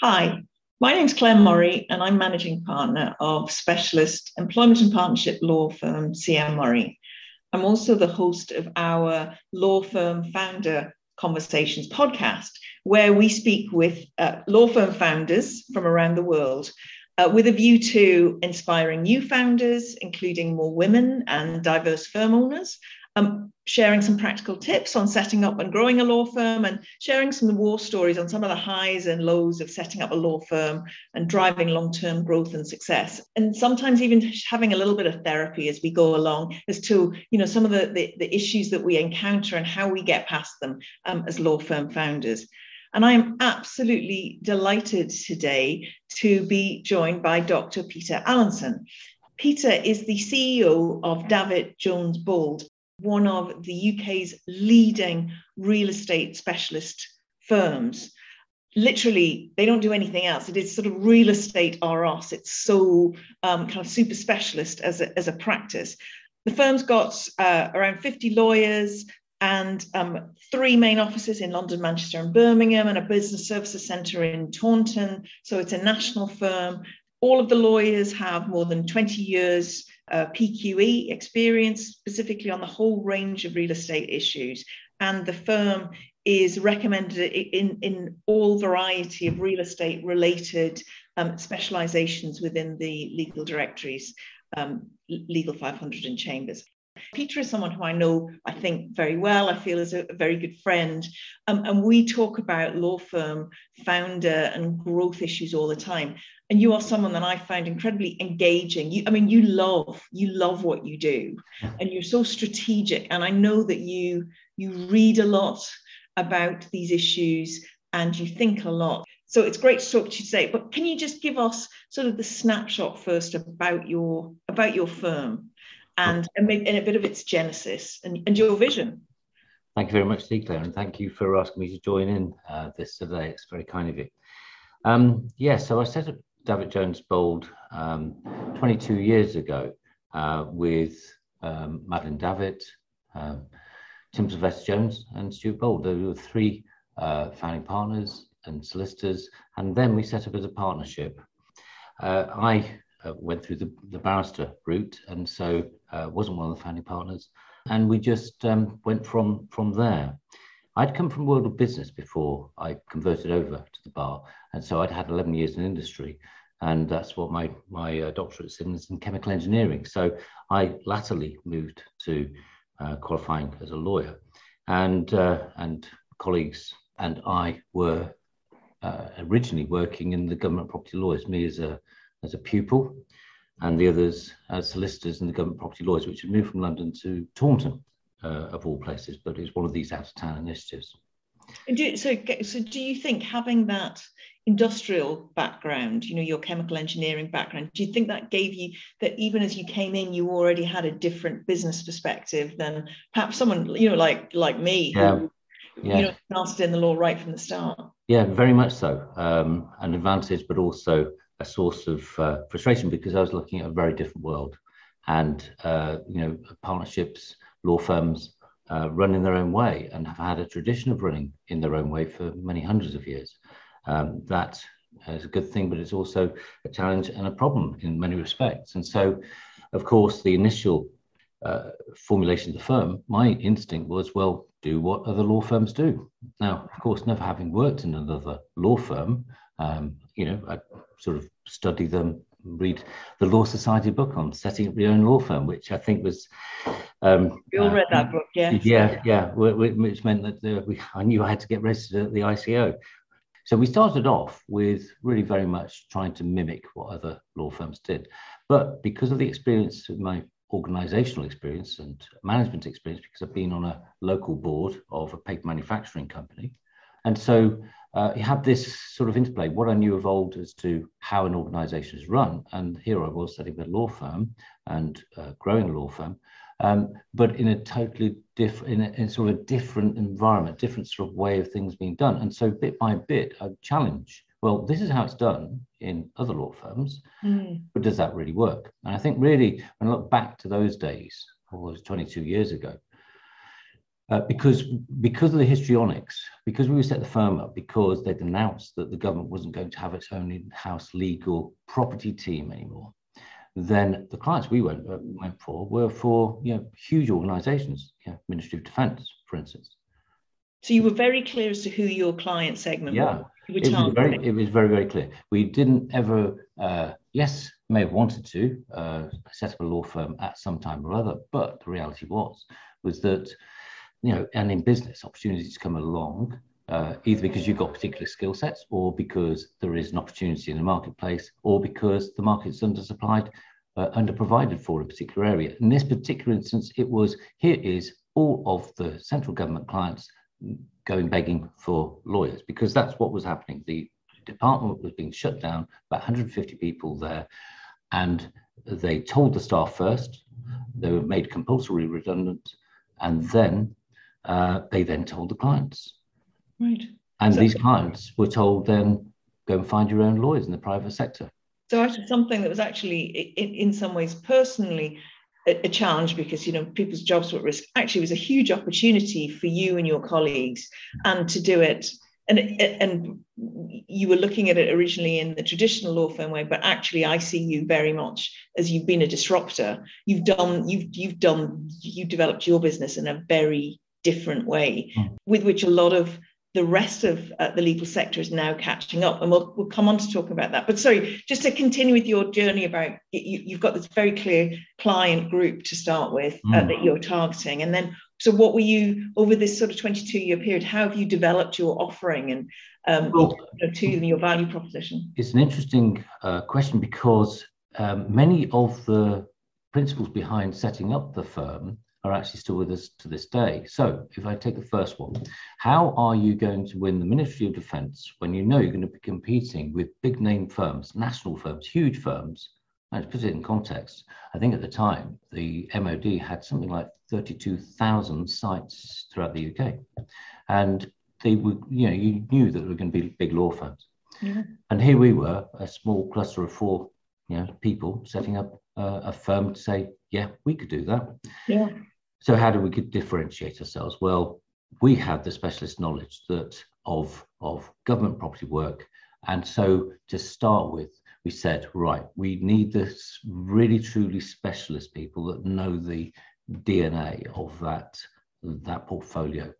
Hi, my name is Clare Murray, and I'm managing partner of specialist employment and partnership law firm CM Murray. I'm also the host of our law firm founder conversations podcast, where we speak with uh, law firm founders from around the world uh, with a view to inspiring new founders, including more women and diverse firm owners, um, sharing some practical tips on setting up and growing a law firm and sharing some war stories on some of the highs and lows of setting up a law firm and driving long-term growth and success and sometimes even having a little bit of therapy as we go along as to you know some of the, the, the issues that we encounter and how we get past them um, as law firm founders and I am absolutely delighted today to be joined by Dr. Peter Allinson. Peter is the CEO of Davitt Jones Bould, one of the UK's leading real estate specialist firms. Literally, they don't do anything else. It is sort of real estate R us. It's so um, kind of super specialist as a, as a practice. The firm's got uh, around 50 lawyers and um, three main offices in London, Manchester, and Birmingham, and a business services centre in Taunton. So it's a national firm. All of the lawyers have more than 20 years uh, PQE experience, specifically on the whole range of real estate issues. And the firm is recommended in, in all variety of real estate related um, specializations within the legal directories, um, Legal 500 and Chambers. Peter is someone who I know, I think, very well. I feel is a, a very good friend. Um, and we talk about law firm founder and growth issues all the time and you are someone that I find incredibly engaging. You, I mean, you love you love what you do, and you're so strategic. And I know that you you read a lot about these issues and you think a lot. So it's great to talk to you today. But can you just give us sort of the snapshot first about your about your firm and and, a bit of its genesis and, and your vision? Thank you very much, Clare, and thank you for asking me to join in uh, this today. It's very kind of you. Um, yeah, so I set up Davitt Jones Bould um, 22 years ago uh, with um, Madeline Davitt, um, Tim Sylvester Jones, and Stuart Bould. There were three uh, founding partners and solicitors, and then we set up as a partnership. Uh, I uh, went through the, the, barrister route, and so uh, wasn't one of the founding partners, and we just um, went from from there. I'd come from world of business before I converted over to the bar, and so I'd had 11 years in industry and that's what my my uh, doctorate in is in chemical engineering. So I latterly moved to uh, qualifying as a lawyer, and uh, and colleagues and I were uh, originally working in the government property lawyers. Me as a as a pupil, and the others as solicitors in the government property lawyers, which had moved from London to Taunton, uh, of all places. But it's one of these out of town initiatives. Do, so, so do you think having that industrial background, you know, your chemical engineering background, do you think that gave you that even as you came in, you already had a different business perspective than perhaps someone, you know, like like me, yeah. who yeah. you know started in the law right from the start? Yeah, very much so. Um, an advantage, but also a source of uh, frustration because I was looking at a very different world, and uh, you know, partnerships, law firms. Uh, run in their own way and have had a tradition of running in their own way for many hundreds of years. Um, that is a good thing, but it's also a challenge and a problem in many respects. And so, of course, the initial uh, formulation of the firm, my instinct was, well, do what other law firms do. Now, of course, never having worked in another law firm, um, you know, I sort of study them, read the Law Society book on setting up your own law firm, which I think was. Um, you all uh, read that book, yeah? Yeah, yeah, which meant that uh, we, I knew I had to get registered at the ICO. So we started off with really very much trying to mimic what other law firms did. But because of the experience of my organizational experience and management experience, because I've been on a local board of a paper manufacturing company. And so uh, you have this sort of interplay. What I knew of old as to how an organization is run. And here I was setting a law firm and uh, growing a law firm um, but in a totally different, in, in sort of a different environment, different sort of way of things being done. And so bit by bit, I challenge. Well, this is how it's done in other law firms, mm. but does that really work? And I think really, when I look back to those days, was 22 years ago, Uh, because because of the histrionics, because we set the firm up, because they'd announced that the government wasn't going to have its own in-house legal property team anymore, then the clients we went uh, went for were for you know huge organisations, you know, Ministry of Defence, for instance. So you were very clear as to who your client segment yeah. was. It was, very, it was very, very clear. We didn't ever, uh, yes, may have wanted to uh, set up a law firm at some time or other, but the reality was was that you know, and in business, opportunities come along uh, either because you've got particular skill sets or because there is an opportunity in the marketplace or because the market's undersupplied, uh, underprovided for a particular area. In this particular instance, it was here is all of the central government clients going begging for lawyers because that's what was happening. The department was being shut down, about 150 people there, and they told the staff first, they were made compulsory redundant, and then uh, they then told the clients. Right. And so, these clients were told then go and find your own lawyers in the private sector. So actually something that was actually in, in some ways personally a, a challenge because you know people's jobs were at risk actually was a huge opportunity for you and your colleagues and to do it and and you were looking at it originally in the traditional law firm way but actually i see you very much as you've been a disruptor you've done you've you've done you've developed your business in a very different way mm. with which a lot of the rest of uh, the legal sector is now catching up and we'll, we'll come on to talk about that but sorry just to continue with your journey about you, have got this very clear client group to start with mm. uh, that you're targeting and then so what were you over this sort of 22 year period how have you developed your offering and um, well, to your value proposition it's an interesting uh, question because um, many of the principles behind setting up the firm are actually still with us to this day. So, if I take the first one, how are you going to win the Ministry of Defence when you know you're going to be competing with big name firms, national firms, huge firms? And to put it in context, I think at the time the MOD had something like 32,000 sites throughout the UK. And they were, you know, you knew that there were going to be big law firms. Yeah. And here we were, a small cluster of four you know, people setting up uh, a firm to say, yeah, we could do that. Yeah. So how do we differentiate ourselves? Well, we had the specialist knowledge that of of government property work, and so to start with, we said, right, we need this really truly specialist people that know the DNA of that that portfolio,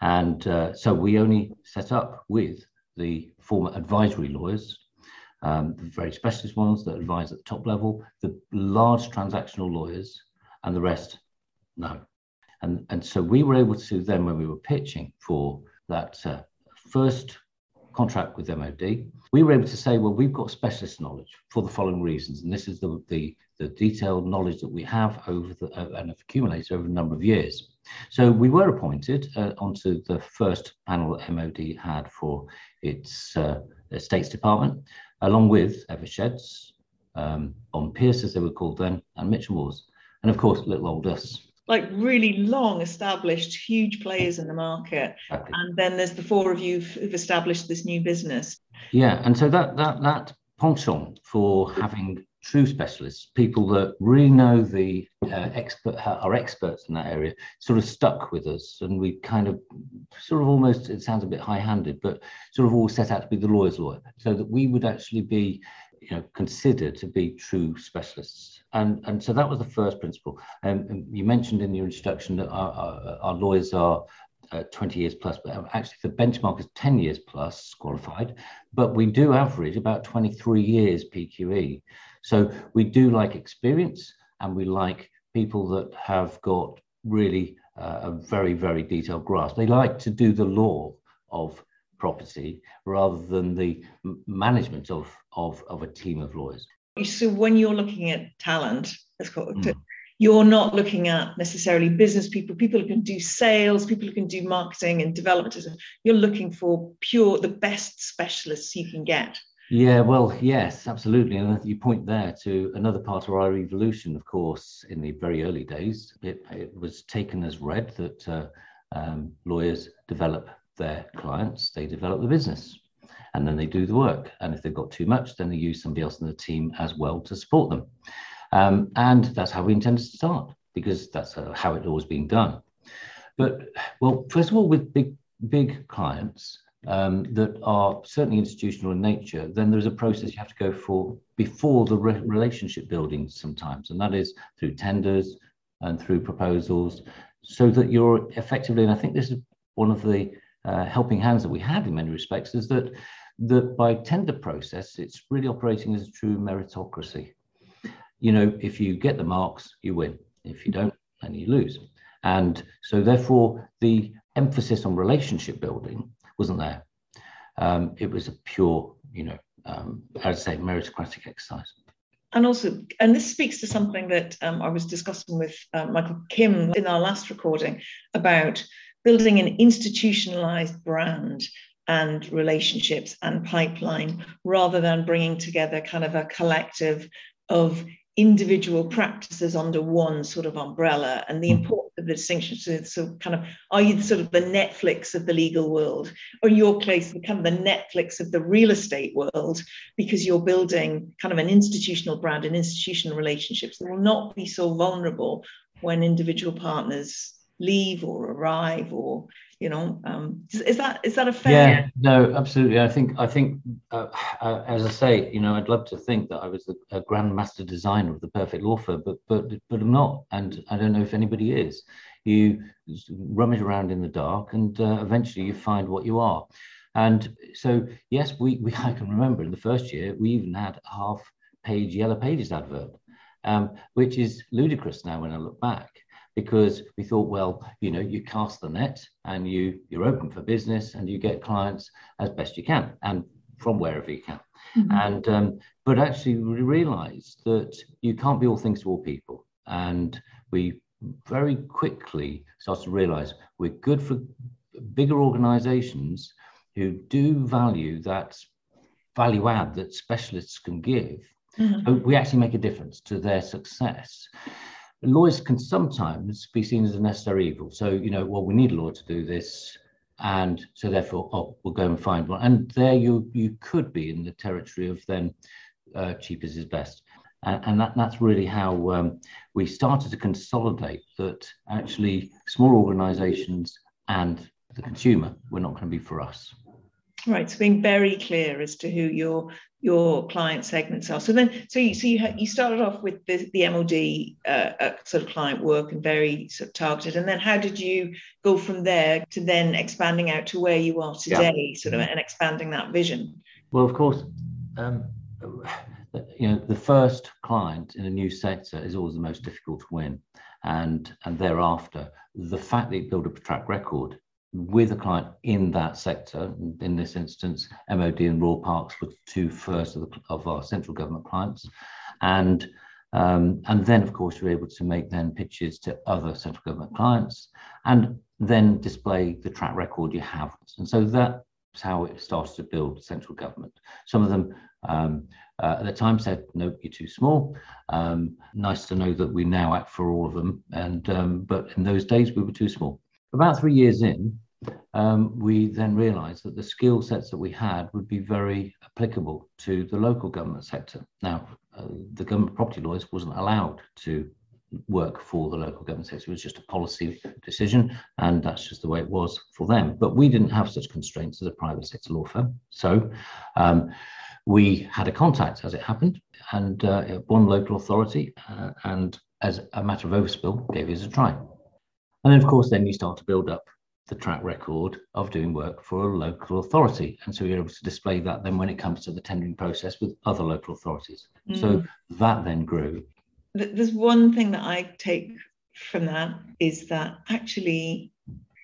and uh, so we only set up with the former advisory lawyers um, the very specialist ones that advise at the top level, the large transactional lawyers, and the rest, no. And, and so we were able to then, when we were pitching for that uh, first contract with MOD, we were able to say, well, we've got specialist knowledge for the following reasons. And this is the, the, the detailed knowledge that we have over the, uh, and have accumulated over a number of years. So we were appointed uh, onto the first panel MOD had for its uh, Estates Department along with Eversheds, um, Bond Pearce as they were called then, and Mitchell Moores, and of course Little Old Us. Like really long established, huge players in the market, exactly. and then there's the four of you who've established this new business. Yeah, and so that that that penchant for having true specialists, people that really know the uh, expert are experts in that area, sort of stuck with us, and we kind of sort of almost it sounds a bit high-handed, but sort of all set out to be the lawyer's lawyer, so that we would actually be you know considered to be true specialists. And and so that was the first principle. Um, and you mentioned in your introduction that our, our, our lawyers are uh, 20 years plus, but actually the benchmark is 10 years plus qualified, but we do average about 23 years PQE. So we do like experience and we like people that have got really uh, a very, very detailed grasp. They like to do the law of property rather than the management of, of, of a team of lawyers. So when you're looking at talent, let's call it, mm you're not looking at necessarily business people, people who can do sales, people who can do marketing and development. You're looking for pure, the best specialists you can get. Yeah, well, yes, absolutely. And you point there to another part of our evolution, of course, in the very early days. It, it was taken as read that uh, um, lawyers develop their clients, they develop the business, and then they do the work. And if they've got too much, then they use somebody else in the team as well to support them. Um, and that's how we intended to start because that's uh, how it always been done. but well, first of all, with big big clients um, that are certainly institutional in nature, then there's a process you have to go for before the re- relationship building sometimes, and that is through tenders and through proposals, so that you're effectively. And I think this is one of the uh, helping hands that we have in many respects is that that by tender process, it's really operating as a true meritocracy. You know, if you get the marks, you win. If you don't, then you lose. And so, therefore, the emphasis on relationship building wasn't there. Um, it was a pure, you know, um, I'd say meritocratic exercise. And also, and this speaks to something that um, I was discussing with uh, Michael Kim in our last recording about building an institutionalized brand and relationships and pipeline rather than bringing together kind of a collective of individual practices under one sort of umbrella and the hmm. importance of the distinction so, so kind of are you sort of the netflix of the legal world or in your case kind of the netflix of the real estate world because you're building kind of an institutional brand and institutional relationships that will not be so vulnerable when individual partners leave or arrive or you know um, is that is that a fair yeah no absolutely. I think i think uh, uh, as i say you know i'd love to think that i was a, a grandmaster designer of the perfect law firm but but but i'm not and i don't know if anybody is. You rummage around in the dark and uh, eventually you find what you are. And so yes we, we i can remember in the first year we even had a half page yellow pages advert um, which is ludicrous now when i look back because we thought, well, you know, you cast the net and you you're open for business and you get clients as best you can and from wherever you can. Mm-hmm. And um, but actually we realized that you can't be all things to all people. And we very quickly started to realize we're good for bigger organizations who do value that value add that specialists can give. Mm-hmm. we actually make a difference to their success lawyers can sometimes be seen as a necessary evil. So, you know, well, we need a lawyer to do this. And so therefore, oh, we'll go and find one. And there you you could be in the territory of then uh, cheapest is best. And, and that, that's really how um, we started to consolidate that actually small organizations and the consumer were not going to be for us. Right, so being very clear as to who your your client segments are. So then, so you so you, you started off with the, the MOD uh, uh, sort of client work and very sort of targeted, and then how did you go from there to then expanding out to where you are today, yeah. sort of, and expanding that vision? Well, of course, um, you know, the first client in a new sector is always the most difficult to win, and and thereafter, the fact that you build up a track record with a client in that sector. In this instance, MOD and Royal Parks were two first of, the, of our central government clients, and um, and then of course you're able to make then pitches to other central government clients, and then display the track record you have. And so that's how it starts to build central government. Some of them. Um, uh, at the time said, no, you're too small. Um, nice to know that we now act for all of them. And um, but in those days we were too small. About three years in, um, we then realized that the skill sets that we had would be very applicable to the local government sector. Now, uh, the government property lawyers wasn't allowed to work for the local government sector. It was just a policy decision, and that's just the way it was for them. But we didn't have such constraints as a private sector law firm. So um, we had a contact, as it happened, and uh, one local authority, uh, and as a matter of overspill, gave us a try. And then, of course, then you start to build up the track record of doing work for a local authority. And so you're able to display that then when it comes to the tendering process with other local authorities. Mm. So that then grew. There's one thing that I take from that is that actually,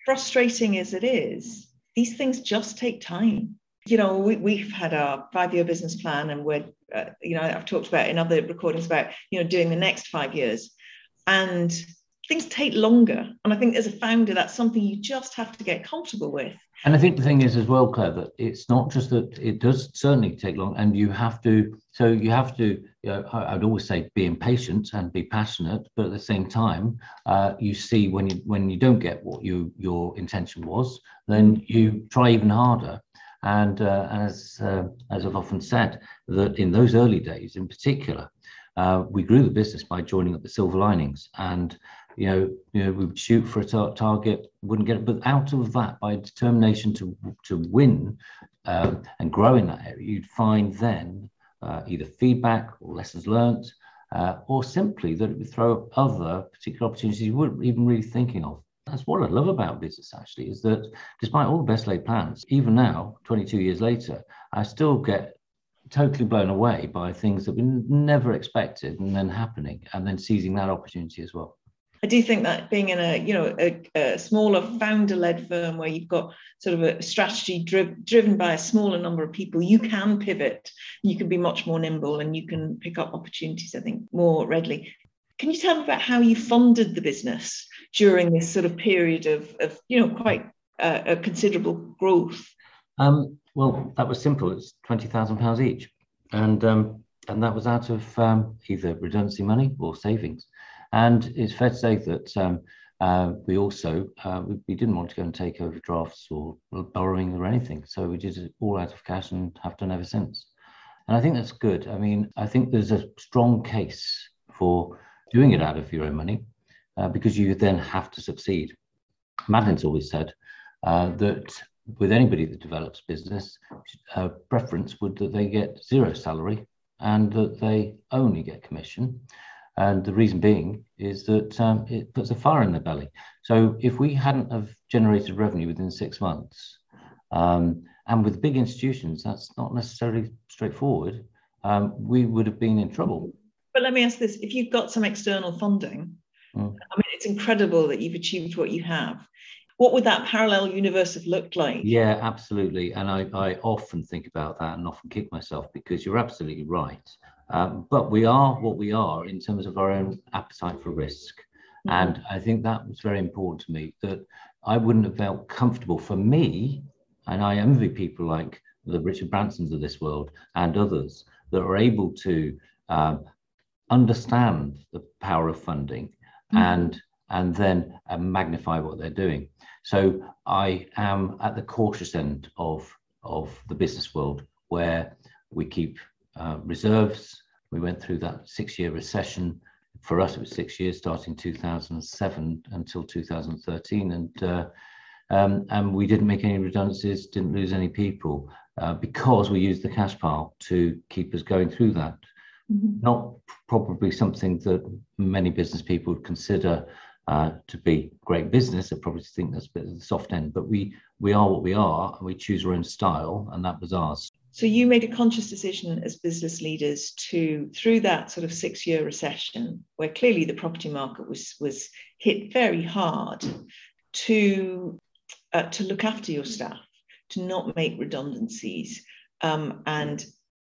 frustrating as it is, these things just take time. You know, we, we've had our five year business plan, and we're, uh, you know, I've talked about in other recordings about, you know, doing the next five years. And things take longer. And I think as a founder, that's something you just have to get comfortable with. And I think the thing is as well, Clare, that it's not just that it does certainly take long, and you have to. So you have to. You know, I'd always say be impatient and be passionate, but at the same time, uh, you see when you when you don't get what you your intention was, then you try even harder. And uh, as uh, as I've often said, that in those early days, in particular, uh, we grew the business by joining up the silver linings and you know, you know, we would shoot for a tar- target, wouldn't get it. But out of that, by determination to to win um, and grow in that area, you'd find then uh, either feedback or lessons learned, uh, or simply that it would throw up other particular opportunities you weren't even really thinking of. That's what I love about business, actually, is that despite all the best laid plans, even now, 22 years later, I still get totally blown away by things that we never expected and then happening and then seizing that opportunity as well. I do think that being in a you know a, a smaller founder-led firm where you've got sort of a strategy driv- driven by a smaller number of people, you can pivot, you can be much more nimble, and you can pick up opportunities. I think more readily. Can you tell me about how you funded the business during this sort of period of, of you know quite uh, a considerable growth? Um, well, that was simple. It's twenty thousand pounds each, and um, and that was out of um, either redundancy money or savings. And it's fair to say that um, uh, we also uh, we, we, didn't want to go and take overdrafts or borrowing or anything, so we did it all out of cash and have done ever since. And I think that's good. I mean, I think there's a strong case for doing it out of your own money uh, because you then have to succeed. Madeline's always said uh, that with anybody that develops business, uh, preference would that they get zero salary and that they only get commission. And the reason being is that um, it puts a fire in the belly. So if we hadn't have generated revenue within six months, um, and with big institutions, that's not necessarily straightforward, um, we would have been in trouble. But let me ask this: if you've got some external funding, mm. I mean, it's incredible that you've achieved what you have. What would that parallel universe have looked like? Yeah, absolutely. And I, I often think about that and often kick myself because you're absolutely right. Um, but we are what we are in terms of our own appetite for risk. Mm-hmm. And I think that was very important to me that I wouldn't have felt comfortable for me. And I envy people like the Richard Bransons of this world and others that are able to um, understand the power of funding mm-hmm. and and then uh, magnify what they're doing. So I am at the cautious end of of the business world where we keep uh, reserves. We went through that six year recession. For us, it was six years, starting 2007 until 2013. And, uh, um, and we didn't make any redundancies, didn't lose any people uh, because we used the cash pile to keep us going through that. Mm-hmm. Not probably something that many business people would consider uh, to be great business. I probably think that's a bit of the soft end, but we we are what we are, and we choose our own style, and that was ours. So you made a conscious decision as business leaders to, through that sort of six-year recession, where clearly the property market was was hit very hard, to uh, to look after your staff, to not make redundancies, um, and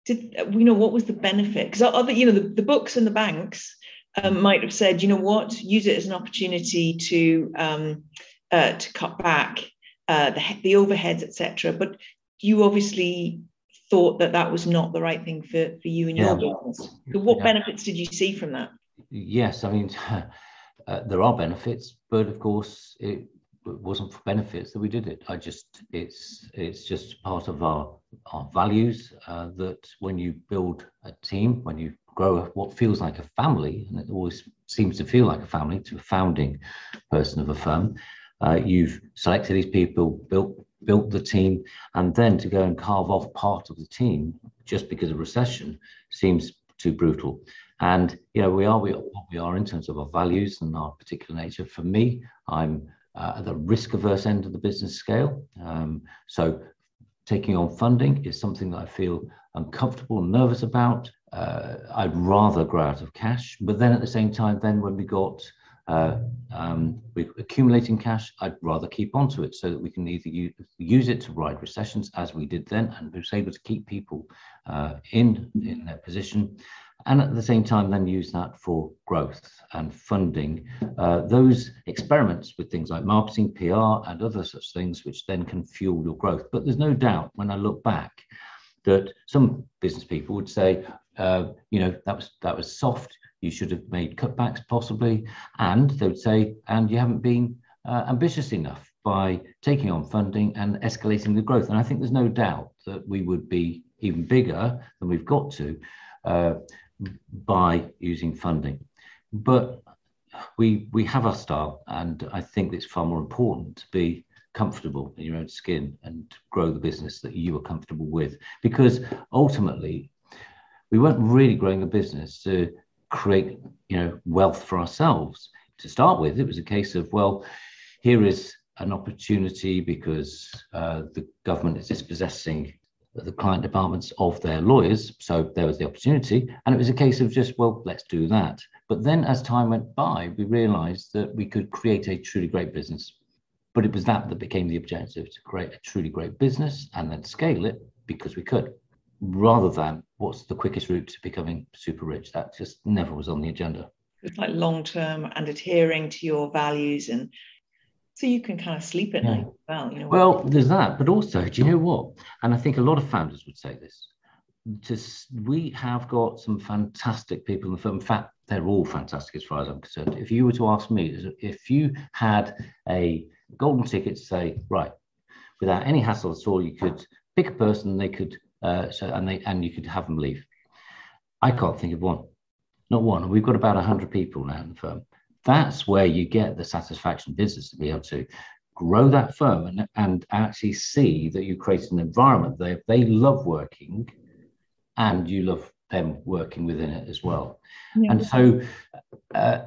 did we know what was the benefit? Because other, you know, the, the books and the banks um, might have said, you know what, use it as an opportunity to um, uh, to cut back uh, the the overheads, etc. But you obviously thought that that was not the right thing for, for you and your business. So what yeah. benefits did you see from that? Yes, I mean, uh, there are benefits, but of course it wasn't for benefits that we did it. I just, it's, it's just part of our, our values uh, that when you build a team, when you grow what feels like a family, and it always seems to feel like a family to a founding person of a firm, uh, you've selected these people, built built the team, and then to go and carve off part of the team just because of recession seems too brutal. And you know, we are we, what we are in terms of our values and our particular nature. For me, I'm uh, at the risk averse end of the business scale. Um, so taking on funding is something that I feel uncomfortable nervous about. Uh, I'd rather grow out of cash, but then at the same time, then when we got uh, um, we're accumulating cash. I'd rather keep onto it so that we can either use, use it to ride recessions as we did then, and was able to keep people uh, in in their position, and at the same time then use that for growth and funding uh, those experiments with things like marketing, PR, and other such things, which then can fuel your growth. But there's no doubt when I look back that some business people would say, uh, you know, that was that was soft you should have made cutbacks possibly. And they would say, and you haven't been uh, ambitious enough by taking on funding and escalating the growth. And I think there's no doubt that we would be even bigger than we've got to uh, by using funding. But we we have our style, and I think it's far more important to be comfortable in your own skin and grow the business that you are comfortable with. Because ultimately, we weren't really growing a business to create, you know, wealth for ourselves. To start with, it was a case of well, here is an opportunity because uh, the government is dispossessing the client departments of their lawyers. So there was the opportunity. And it was a case of just, well, let's do that. But then as time went by, we realized that we could create a truly great business. But it was that that became the objective to create a truly great business and then scale it because we could, rather than what's the quickest route to becoming super rich. That just never was on the agenda. It's like long term and adhering to your values and so you can kind of sleep at yeah. night well you know well there's that but also do you know what and i think a lot of founders would say this just we have got some fantastic people in the firm in fact they're all fantastic as far as i'm concerned if you were to ask me if you had a golden ticket to say right without any hassle at all you could pick a person they could uh, so and they and you could have them leave. I can't think of one. Not one. We've got about 100 people now in the firm. That's where you get the satisfaction business to be able to grow that firm and, and actually see that you create an environment they they love working and you love them working within it as well. Yeah. and so uh,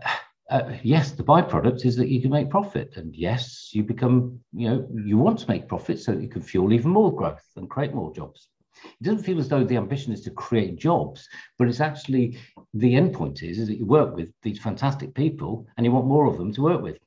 uh, yes the byproduct is that you can make profit. And yes you become you know you want to make profit so that you can fuel even more growth and create more jobs it doesn't feel as though the ambition is to create jobs, but it's actually the end point is, is that you work with these fantastic people and you want more of them to work with.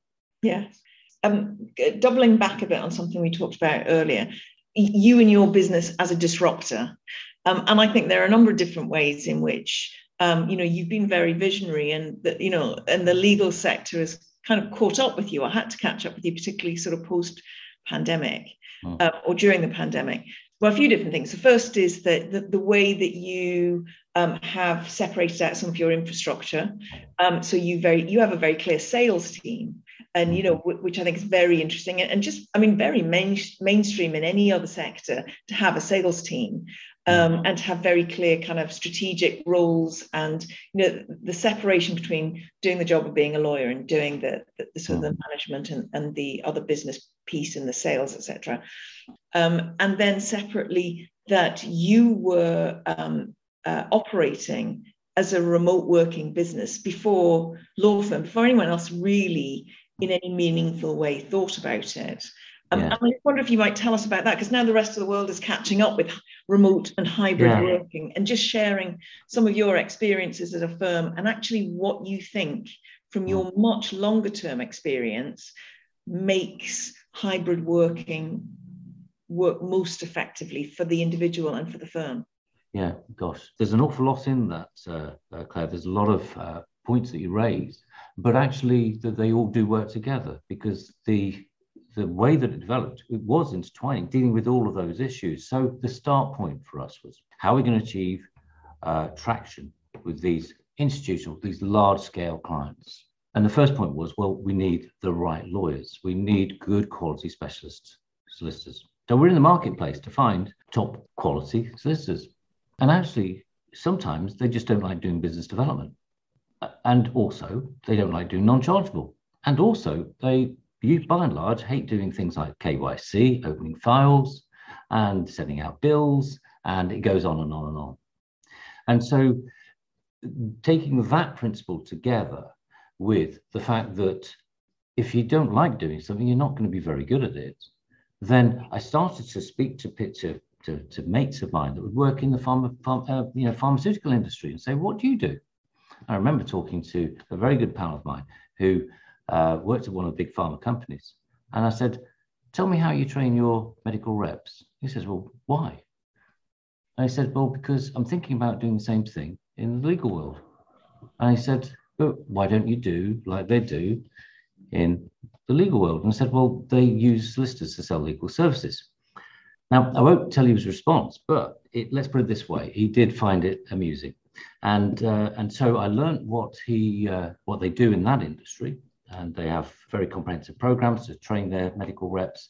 Yes. Um, doubling back a bit on something we talked about earlier, you and your business as a disruptor. Um, and I think there are a number of different ways in which um, you know you've been very visionary and that you know and the legal sector has kind of caught up with you. I had to catch up with you, particularly sort of post pandemic mm. uh, or during the pandemic. Well, a few different things. The first is that the, the way that you um, have separated out some of your infrastructure. Um, so you very you have a very clear sales team, and you know w- which I think is very interesting and, just I mean very main, mainstream in any other sector to have a sales team. Um, and to have very clear kind of strategic roles and you know the separation between doing the job of being a lawyer and doing the, the, the sort of the management and, and the other business piece in the sales etc um, and then separately that you were um, uh, operating as a remote working business before law firm, before anyone else really in any meaningful way thought about it. Um, yeah. I wonder if you might tell us about that because now the rest of the world is catching up with remote and hybrid yeah. working and just sharing some of your experiences as a firm and actually what you think from your mm. much longer term experience makes hybrid working work most effectively for the individual and for the firm? Yeah, gosh, there's an awful lot in that, uh, uh, Clare. There's a lot of uh, points that you raised, but actually that they all do work together because the the way that it developed, it was intertwining, dealing with all of those issues. So the start point for us was how are we going to achieve uh, traction with these institutional, these large scale clients? And the first point was, well, we need the right lawyers. We need good quality specialists, solicitors. So we're in the marketplace to find top quality solicitors. And actually, sometimes they just don't like doing business development. And also, they don't like doing non chargeable. And also, they, by and large, hate doing things like KYC, opening files, and sending out bills, and it goes on and on and on. And so, taking that principle together with the fact that if you don't like doing something, you're not going to be very good at it then I started to speak to, to, to, to mates of mine that would work in the pharma, pharma uh, you know, pharmaceutical industry and say, what do you do? I remember talking to a very good pal of mine who uh, worked at one of the big pharma companies. And I said, tell me how you train your medical reps. He says, well, why? And I said, well, because I'm thinking about doing the same thing in the legal world. And he said, but why don't you do like they do in the legal world and said, well, they use solicitors to sell legal services. Now, I won't tell you his response, but it, let's put it this way: he did find it amusing, and uh, and so I learned what he uh, what they do in that industry, and they have very comprehensive programs to train their medical reps,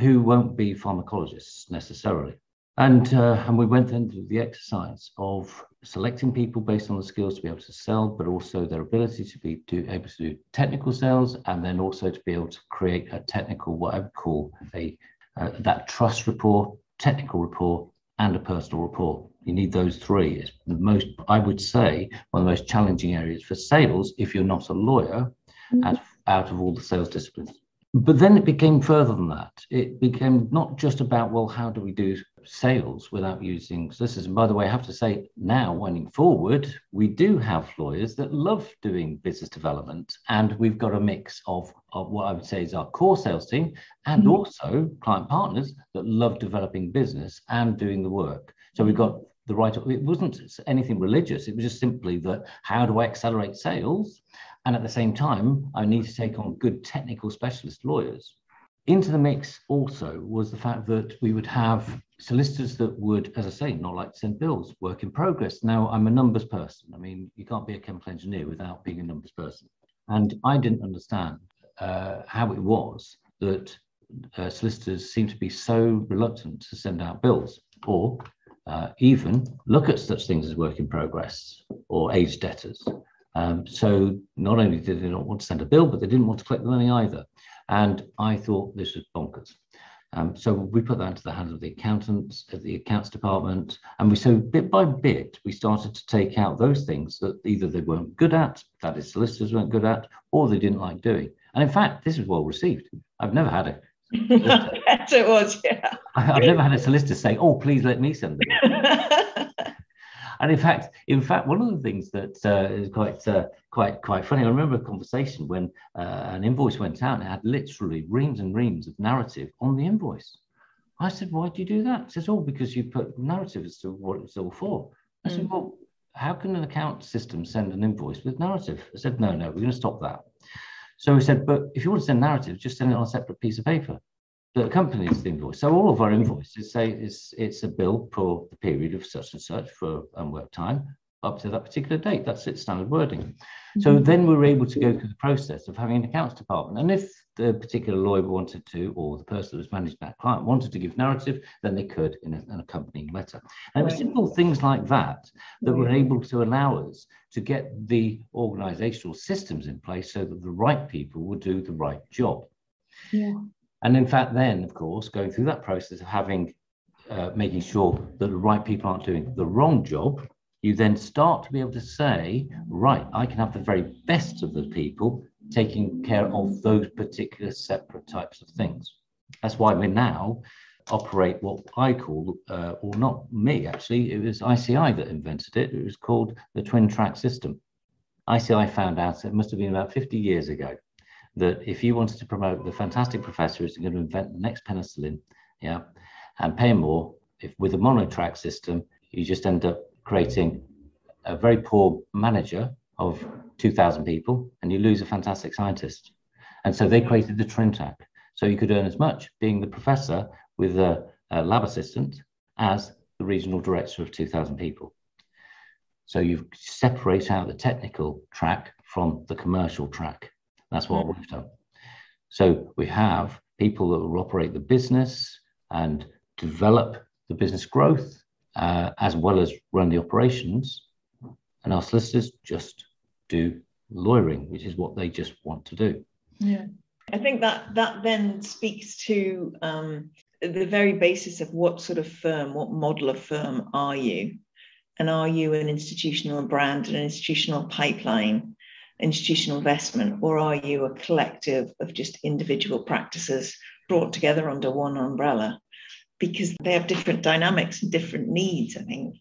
who won't be pharmacologists necessarily. And, uh, and we went through the exercise of selecting people based on the skills to be able to sell, but also their ability to be to, able to do technical sales, and then also to be able to create a technical, what I would call a uh, that trust rapport, technical rapport, and a personal rapport. You need those three. It's the most, I would say, one of the most challenging areas for sales if you're not a lawyer, mm-hmm. out, out of all the sales disciplines. But then it became further than that. It became not just about, well, how do we do sales without using solicitors? And by the way, I have to say now, winding forward, we do have lawyers that love doing business development. And we've got a mix of, of what I would say is our core sales team and mm-hmm. also client partners that love developing business and doing the work. So we've got the right, it wasn't anything religious. It was just simply that how do I accelerate sales? And at the same time, I need to take on good technical specialist lawyers. Into the mix also was the fact that we would have solicitors that would, as I say, not like to send bills, work in progress. Now, I'm a numbers person. I mean, you can't be a chemical engineer without being a numbers person. And I didn't understand uh, how it was that uh, solicitors seem to be so reluctant to send out bills or uh, even look at such things as work in progress or aged debtors. Um, so not only did they not want to send a bill, but they didn't want to collect the money either. And I thought this was bonkers. Um, so we put that into the hands of the accountants, of the accounts department, and we so bit by bit we started to take out those things that either they weren't good at, that is solicitors weren't good at, or they didn't like doing. And in fact, this is well received. I've never had a yes, it was, yeah. I, have never had a solicitor say, "Oh, please let me send them." And in fact, in fact, one of the things that uh, is quite uh, quite quite funny. I remember a conversation when uh, an invoice went out and it had literally reams and reams of narrative on the invoice. I said, "Why do you do that?" He says, "Oh, because you put narrative as to what it's all for." I said, mm. "Well, how can an account system send an invoice with narrative?" I said, "No, no, we're going to stop that." So he said, "But if you want to send narrative, just send it on a separate piece of paper." That accompanies the invoice. So all of our invoices say it's, it's a bill for the period of such and such for unworked time up to that particular date. That's its standard wording. Mm-hmm. So then we are able to go through the process of having an accounts department. And if the particular lawyer wanted to, or the person that was managing that client wanted to give narrative, then they could in a, an accompanying letter. And it was simple things like that that were able to allow us to get the organizational systems in place so that the right people would do the right job. Yeah. And in fact, then, of course, going through that process of having, uh, making sure that the right people aren't doing the wrong job, you then start to be able to say, right, I can have the very best of the people taking care of those particular separate types of things. That's why we now operate what I call, uh, or not me actually, it was ICI that invented it. It was called the twin track system. ICI found out it must have been about 50 years ago that if you wanted to promote the fantastic professor who's going to invent the next penicillin, yeah, and pay more, if with a monotrack system, you just end up creating a very poor manager of 2,000 people and you lose a fantastic scientist. And so they created the twin track. So you could earn as much being the professor with a, a lab assistant as the regional director of 2,000 people. So you separate out the technical track from the commercial track. That's what we've done. So we have people that will operate the business and develop the business growth uh, as well as run the operations. And our solicitors just do lawyering, which is what they just want to do. Yeah. I think that that then speaks to um, the very basis of what sort of firm, what model of firm are you? And are you an institutional brand, and an institutional pipeline? Institutional investment, or are you a collective of just individual practices brought together under one umbrella? Because they have different dynamics and different needs, I think.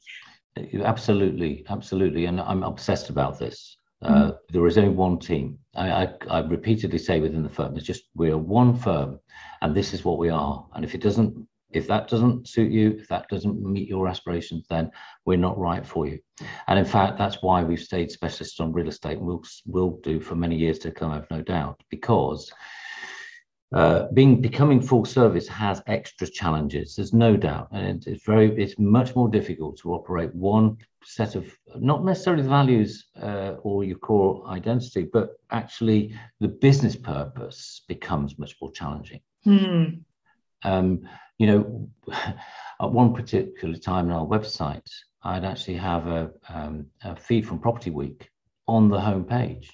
Absolutely, absolutely. And I'm obsessed about this. Uh, mm. there is only one team. I, I, I, repeatedly say within the firm, it's just we're one firm, and this is what we are. And if it doesn't if that doesn't suit you, if that doesn't meet your aspirations, then we're not right for you. And in fact, that's why we've stayed specialists on real estate we'll, we'll do for many years to come, I've no doubt, because uh, being becoming full service has extra challenges. There's no doubt, and it's very it's much more difficult to operate one set of not necessarily the values uh, or your core identity, but actually the business purpose becomes much more challenging. Hmm. Um, you know, at one particular time on our website, I'd actually have a, um, a feed from Property Week on the homepage.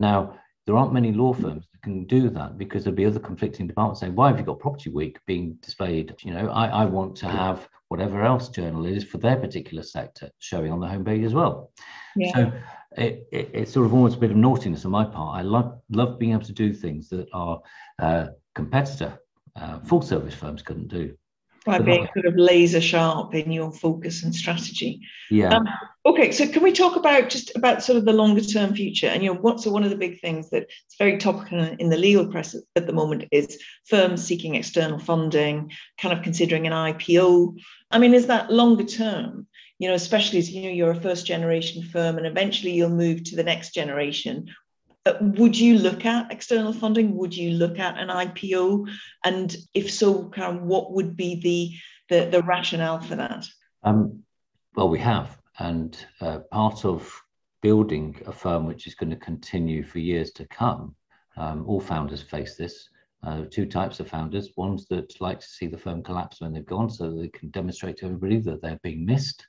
Now, there aren't many law firms that can do that because there'll be other conflicting departments saying, why have you got Property Week being displayed? You know, I, I want to have whatever else journal is for their particular sector showing on the homepage as well. Yeah. So it, it, it's sort of almost a bit of naughtiness on my part. I love, love being able to do things that our uh, competitor uh, full service firms couldn't do by being sort of laser sharp in your focus and strategy. Yeah. Um, okay, so can we talk about just about sort of the longer term future? And you know, what's so one of the big things that's very topical in the legal press at the moment is firms seeking external funding, kind of considering an IPO. I mean, is that longer term? You know, especially as you know, you're a first generation firm, and eventually you'll move to the next generation would you look at external funding? Would you look at an IPO? And if so, kind of what would be the the, the rationale for that? Um, well, we have, and uh, part of building a firm which is going to continue for years to come. Um, all founders face this. Uh, two types of founders: ones that like to see the firm collapse when they've gone, so they can demonstrate to everybody that they're being missed,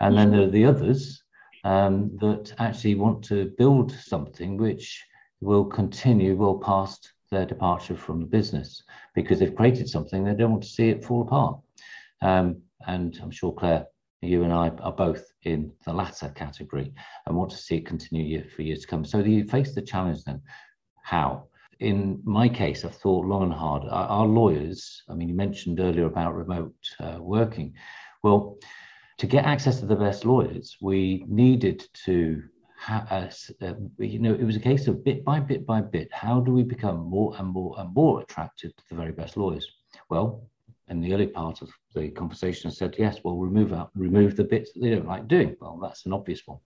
and then there are the others um, that actually want to build something which will continue well past their departure from the business because they've created something they don't want to see it fall apart. Um, and I'm sure Clare, you and I are both in the latter category and want to see it continue year for years to come. So you face the challenge then. How? In my case, I've thought long and hard. Our, lawyers, I mean, you mentioned earlier about remote uh, working. Well, to get access to the best lawyers, we needed to uh, you know, it was a case of bit by bit by bit, how do we become more and more and more attractive to the very best lawyers? Well, in the early part of the conversation, I said, yes, well, remove out, remove the bits that they don't like doing. Well, that's an obvious one.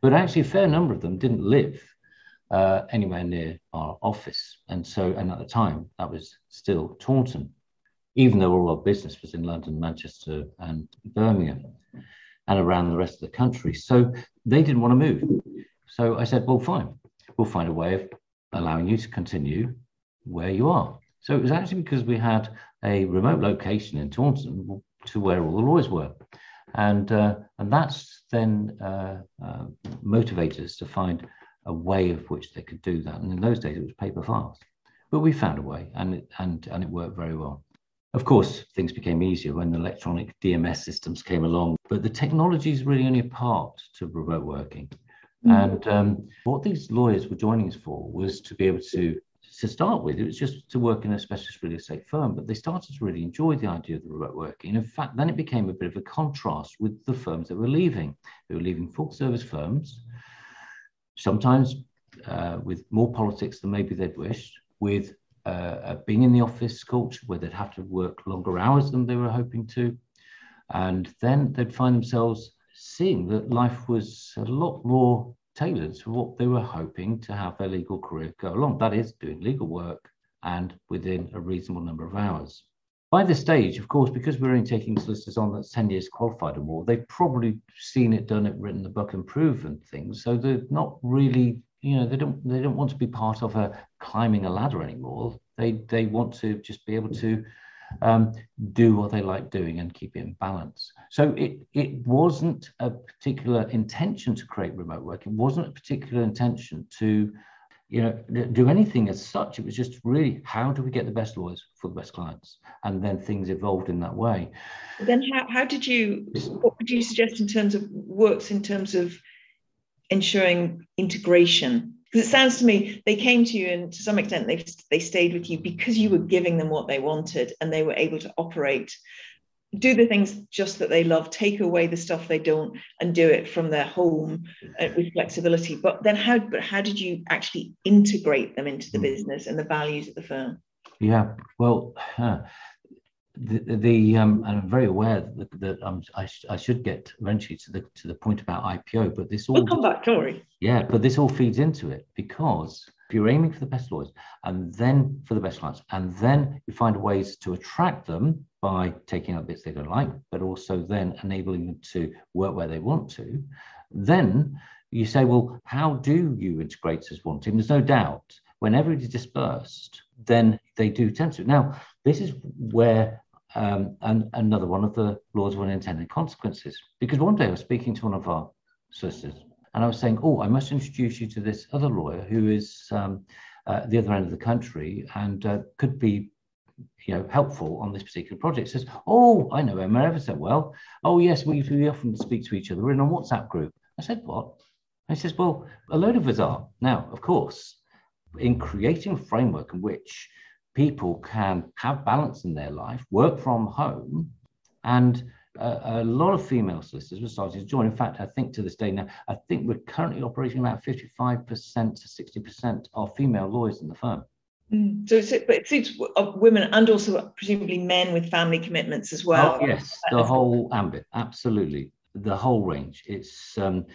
But actually, a fair number of them didn't live uh, anywhere near our office. And so, and at the time, that was still Taunton, even though all our business was in London, Manchester, and Birmingham and around the rest of the country. So they didn't want to move. So I said, well, fine, we'll find a way of allowing you to continue where you are. So it was actually because we had a remote location in Taunton to where all the lawyers were. And, uh, and that's then uh, uh, motivated us to find a way of which they could do that. And in those days, it was paper files. But we found a way and it, and, and it worked very well. Of course, things became easier when the electronic DMS systems came along, but the technology is really only a part to remote working. Mm-hmm. And um, what these lawyers were joining us for was to be able to, to start with, it was just to work in a specialist real estate firm, but they started to really enjoy the idea of the remote working. In fact, then it became a bit of a contrast with the firms that were leaving. They were leaving full service firms, sometimes uh, with more politics than maybe they'd wished, with uh, being in the office culture where they'd have to work longer hours than they were hoping to. And then they'd find themselves seeing that life was a lot more tailored to what they were hoping to have their legal career go along. That is, doing legal work and within a reasonable number of hours. By this stage, of course, because we're only taking solicitors on that's 10 years qualified or more, they've probably seen it, done it, written the book and proven things. So they're not really you know they don't they don't want to be part of a climbing a ladder anymore. They they want to just be able to um, do what they like doing and keep it in balance. So it it wasn't a particular intention to create remote work. It wasn't a particular intention to you know do anything as such. It was just really how do we get the best lawyers for the best clients? And then things evolved in that way. Then how, how did you what would you suggest in terms of works in terms of ensuring integration. Because it sounds to me they came to you and to some extent they they stayed with you because you were giving them what they wanted and they were able to operate do the things just that they love take away the stuff they don't and do it from their home uh, with flexibility. But then how but how did you actually integrate them into the hmm. business and the values of the firm? Yeah well uh, the, the um, I'm very aware that, that um, I, sh- I should get eventually to the to the point about IPO, but this all we'll come back, Tori. Yeah, but this all feeds into it because if you're aiming for the best lawyers and then for the best clients, and then you find ways to attract them by taking out bits they don't like, but also then enabling them to work where they want to, then you say, well, how do you integrate as one team? There's no doubt when everybody's dispersed, then they do tend to. Now, this is where um, and another one of the laws of unintended consequences. Because one day I was speaking to one of our sisters, and I was saying, "Oh, I must introduce you to this other lawyer who is um, uh, the other end of the country and uh, could be." You know, helpful on this particular project. Says, "Oh, I know Emma ever so well. Oh, yes, we, we often speak to each other. We're in a WhatsApp group." I said, "What?" And he says, "Well, a load of us are now. Of course, in creating a framework in which people can have balance in their life, work from home, and a, a lot of female solicitors were starting to join. In fact, I think to this day now, I think we're currently operating about 55% to 60% of female lawyers in the firm. Mm. So, it's, but it suits women and also presumably men with family commitments as well. Oh, yes, the whole ambit, absolutely, the whole range. It's um,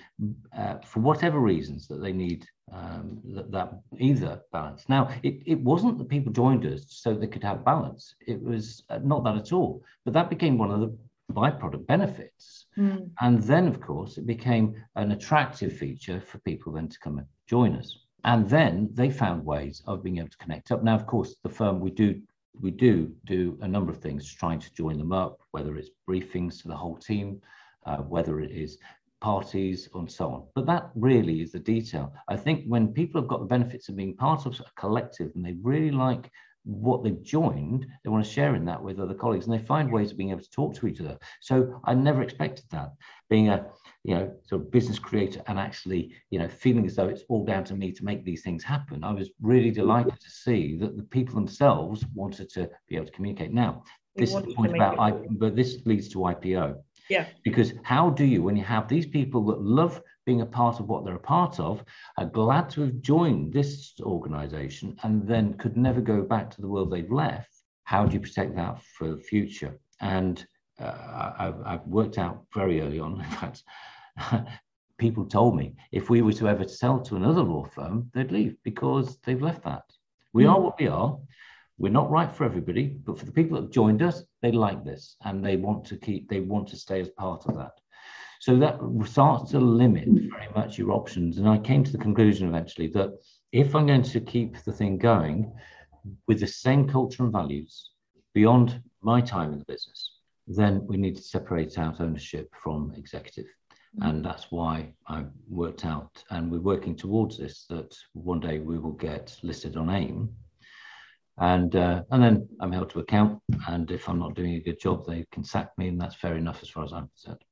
uh, for whatever reasons that they need um, that, that, either balance. Now, it, it wasn't that people joined us so they could have balance. It was uh, not that at all. But that became one of the byproduct benefits. Mm. And then, of course, it became an attractive feature for people then to come and join us. And then they found ways of being able to connect up. Now, of course, the firm we do we do do a number of things trying to join them up, whether it's briefings to the whole team, uh, whether it is parties and so on. But that really is the detail. I think when people have got the benefits of being part of a collective and they really like what they've joined, they want to share in that with other colleagues and they find ways of being able to talk to each other. So I never expected that. Being a you know sort of business creator and actually you know feeling as though it's all down to me to make these things happen i was really delighted to see that the people themselves wanted to be able to communicate now this is the point about I, but this leads to ipo yeah. Because how do you, when you have these people that love being a part of what they're a part of, are glad to have joined this organization and then could never go back to the world they've left, how do you protect that for the future? And uh, I've, I've worked out very early on, in fact, people told me if we were to ever sell to another law firm, they'd leave because they've left that. We mm. are what we are. We're not right for everybody, but for the people that have joined us, they like this and they want to keep, they want to stay as part of that. So that starts to limit very much your options. And I came to the conclusion eventually that if I'm going to keep the thing going with the same culture and values beyond my time in the business, then we need to separate out ownership from executive. Mm-hmm. And that's why I worked out, and we're working towards this, that one day we will get listed on AIM and uh, and then I'm held to account. And if I'm not doing a good job, they can sack me, and that's fair enough as far as I'm concerned.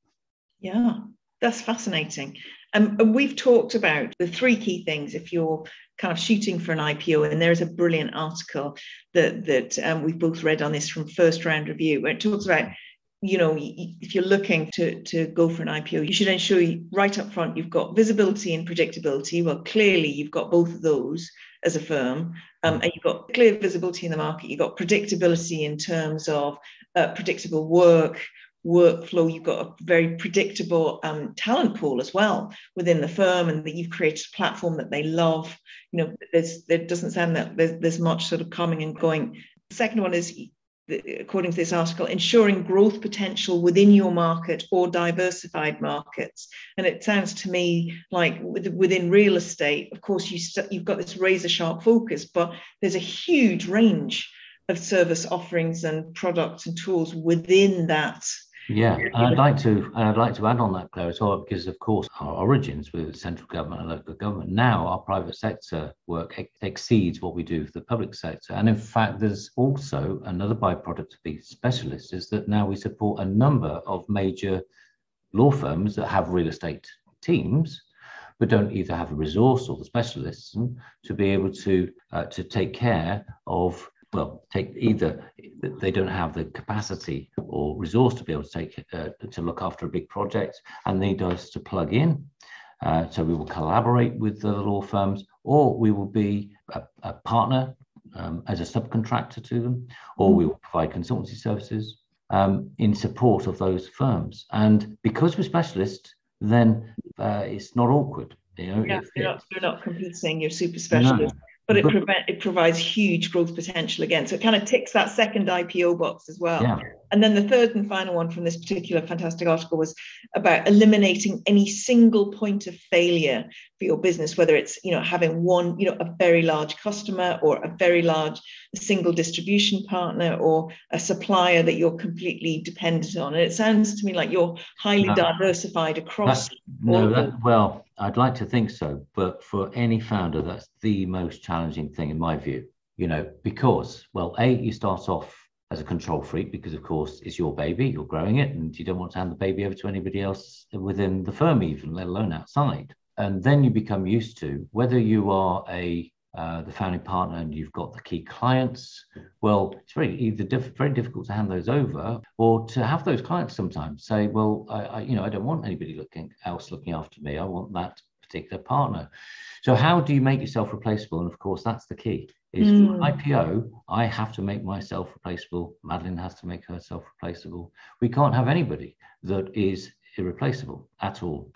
Yeah, that's fascinating. Um, and we've talked about the three key things if you're kind of shooting for an IPO. And there is a brilliant article that that um, we've both read on this from First Round Review, where it talks about you know if you're looking to to go for an ipo you should ensure you, right up front you've got visibility and predictability well clearly you've got both of those as a firm um, and you've got clear visibility in the market you've got predictability in terms of uh, predictable work workflow you've got a very predictable um, talent pool as well within the firm and that you've created a platform that they love. You know there's there doesn't sound that there's, there's much sort of coming and going. The second one is according to this article, ensuring growth potential within your market or diversified markets. And it sounds to me like within real estate, of course, you st- you've got this razor sharp focus, but there's a huge range of service offerings and products and tools within that yeah, and I'd like to, and I'd like to add on that, Clare, as well, because of course our origins with central government and local government. Now our private sector work ex- exceeds what we do for the public sector, and in fact, there's also another byproduct of being specialists is that now we support a number of major law firms that have real estate teams but don't either have the resource or the specialists to be able to uh, to take care of well, take either they don't have the capacity or resource to be able to take uh, to look after a big project and need us to plug in. Uh, so we will collaborate with the law firms, or we will be a, a partner um, as a subcontractor to them, or we will provide consultancy services um, in support of those firms. And because we're specialists, then uh, it's not awkward. You know, yeah, you're not, you're not competing. You're super specialist. No but it, prevent, it provides huge growth potential again. So it kind of ticks that second IPO box as well. Yeah. And then the third and final one from this particular fantastic article was about eliminating any single point of failure for your business, whether it's you know having one you know a very large customer or a very large single distribution partner or a supplier that you're completely dependent on. And it sounds to me like you're highly no, diversified across. no, that, well, I'd like to think so, but for any founder, that's the most challenging thing in my view. You know, because well, a you start off as a control freak because of course it's your baby you're growing it and you don't want to hand the baby over to anybody else within the firm even let alone outside and then you become used to whether you are a uh, the founding partner and you've got the key clients. Well it's very either diff- very difficult to hand those over or to have those clients sometimes. Say well I, I, you know i don't want anybody looking else looking after me. I want that particular partner. So how do you make yourself replaceable? And of course that's the key is mm. ipo i have to make myself replaceable. Madeline has to make herself replaceable. We can't have anybody that is irreplaceable at all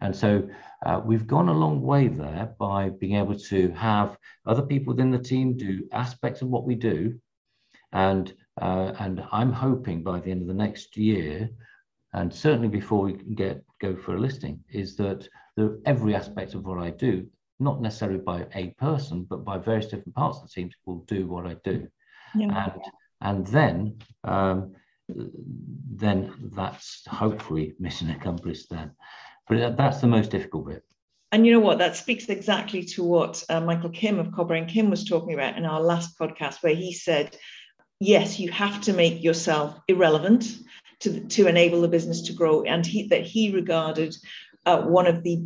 and so uh, we've gone a long way there by being able to have other people within the team do aspects of what we do. And, uh, and I'm hoping by the end of the next year, and certainly before we can get go for a listing, is that the, every aspect of what I do, not necessarily by a person, but by various different parts of the team, will do what I do. Yeah. And, and then um, then that's hopefully mission accomplished then. But that's the most difficult bit. And you know what? That speaks exactly to what uh, Michael Kim of Kobre and Kim was talking about in our last podcast, where he said, yes, you have to make yourself irrelevant to, to enable the business to grow. And he, that he regarded uh, one of the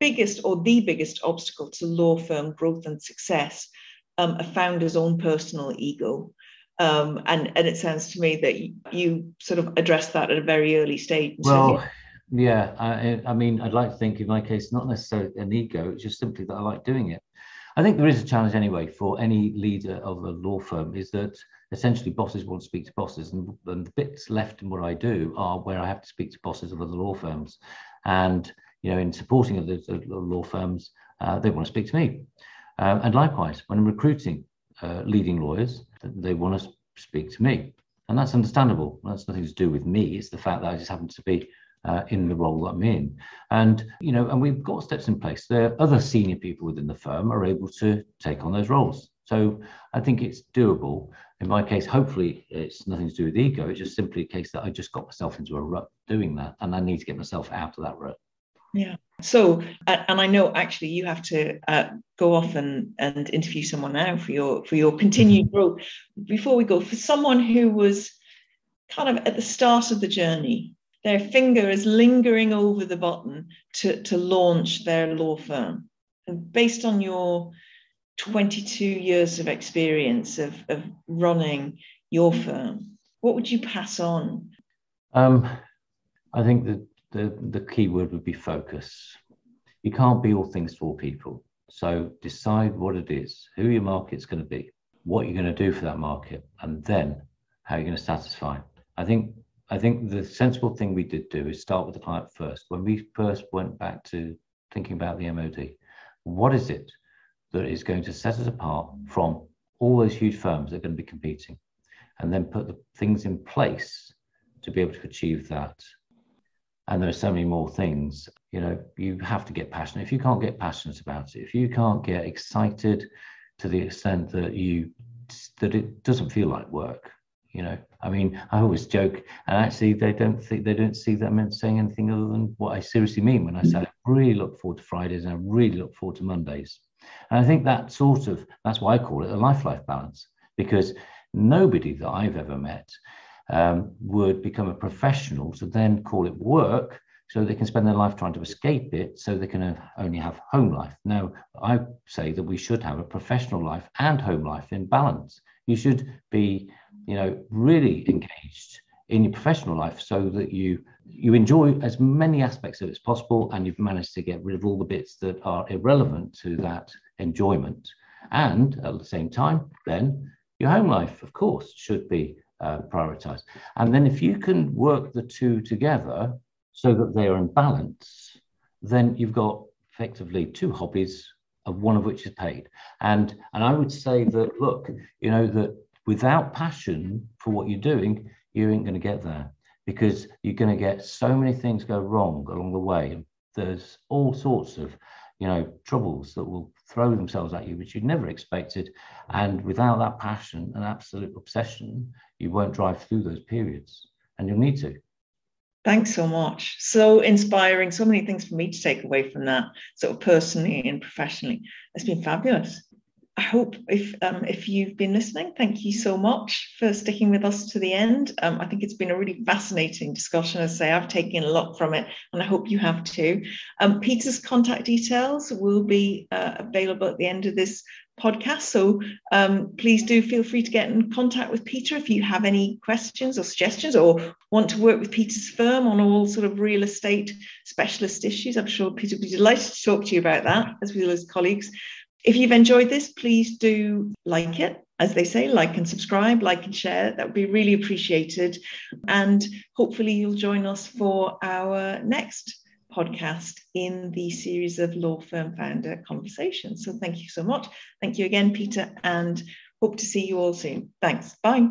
biggest or the biggest obstacle to law firm growth and success, um, a founder's own personal ego. Um, and, and it sounds to me that you, you, sort of addressed that at a very early stage. Well, yeah, I, I mean, I'd like to think in my case, not necessarily an ego, it's just simply that I like doing it. I think there is a challenge anyway for any leader of a law firm is that essentially bosses want to speak to bosses, and, and the bits left in what I do are where I have to speak to bosses of other law firms. And, you know, in supporting other law firms, uh, they want to speak to me. Um, and likewise, when I'm recruiting uh, leading lawyers, they want to speak to me. And that's understandable. That's nothing to do with me. It's the fact that I just happen to be uh, in the role that I'm in. And, you know, and we've got steps in place. There are other senior people within the firm are able to take on those roles. So I think it's doable. In my case, hopefully it's nothing to do with ego. It's just simply a case that I just got myself into a rut doing that. And I need to get myself out of that rut. Yeah. So, and I know actually you have to uh, go off and, and interview someone now for your for your continued mm-hmm. growth. Before we go, for someone who was kind of at the start of the journey, their finger is lingering over the button to, to launch their law firm. And based on your 22 years of experience of, of running your firm, what would you pass on? Um, I think that the, the key word would be focus. You can't be all things to all people. So decide what it is, who your market's going to be, what you're going to do for that market, and then how you're going to satisfy. I think I think the sensible thing we did do is start with the client first. When we first went back to thinking about the MOD, what is it that is going to set us apart from all those huge firms that are going to be competing? And then put the things in place to be able to achieve that. And there are so many more things. You know, you have to get passionate. If you can't get passionate about it, if you can't get excited to the extent that you that it doesn't feel like work, you know i mean i always joke and actually they don't think they don't see that i'm saying anything other than what i seriously mean when i say i really look forward to fridays and i really look forward to mondays and i think that sort of that's why i call it a life life balance because nobody that i've ever met um, would become a professional to then call it work so they can spend their life trying to escape it so they can only have home life. Now, I say that we should have a professional life and home life in balance. You should be you know, really engaged in your professional life so that you you enjoy as many aspects of it as possible and you've managed to get rid of all the bits that are irrelevant to that enjoyment. And at the same time then your home life of course should be uh, prioritized. And then if you can work the two together so that they are in balance then you've got effectively two hobbies of one of which is paid. And and i would say that look you know that without passion for what you're doing, you ain't going to get there because you're going to get so many things go wrong along the way. There's all sorts of you know, troubles that will throw themselves at you, which you'd never expected. And without that passion and absolute obsession, you won't drive through those periods and you'll need to. Thanks so much. So inspiring. So many things for me to take away from that, sort of personally and professionally. It's been fabulous. I hope if um, if you've been listening, thank you so much for sticking with us to the end. Um, I think it's been a really fascinating discussion. As I say, I've taken a lot from it, and I hope you have too. Um, Peter's contact details will be uh, available at the end of this podcast. So um, please do feel free to get in contact with Peter if you have any questions or suggestions or want to work with Peter's firm on all sort of real estate specialist issues. I'm sure Peter will be delighted to talk to you about that as well as colleagues. If you've enjoyed this, please do like it. As they say, like and subscribe, like and share. That would be really appreciated. And hopefully, you'll join us for our next podcast in the series of law firm founder conversations. So, thank you so much. Thank you again, Peter, and hope to see you all soon. Thanks. Bye.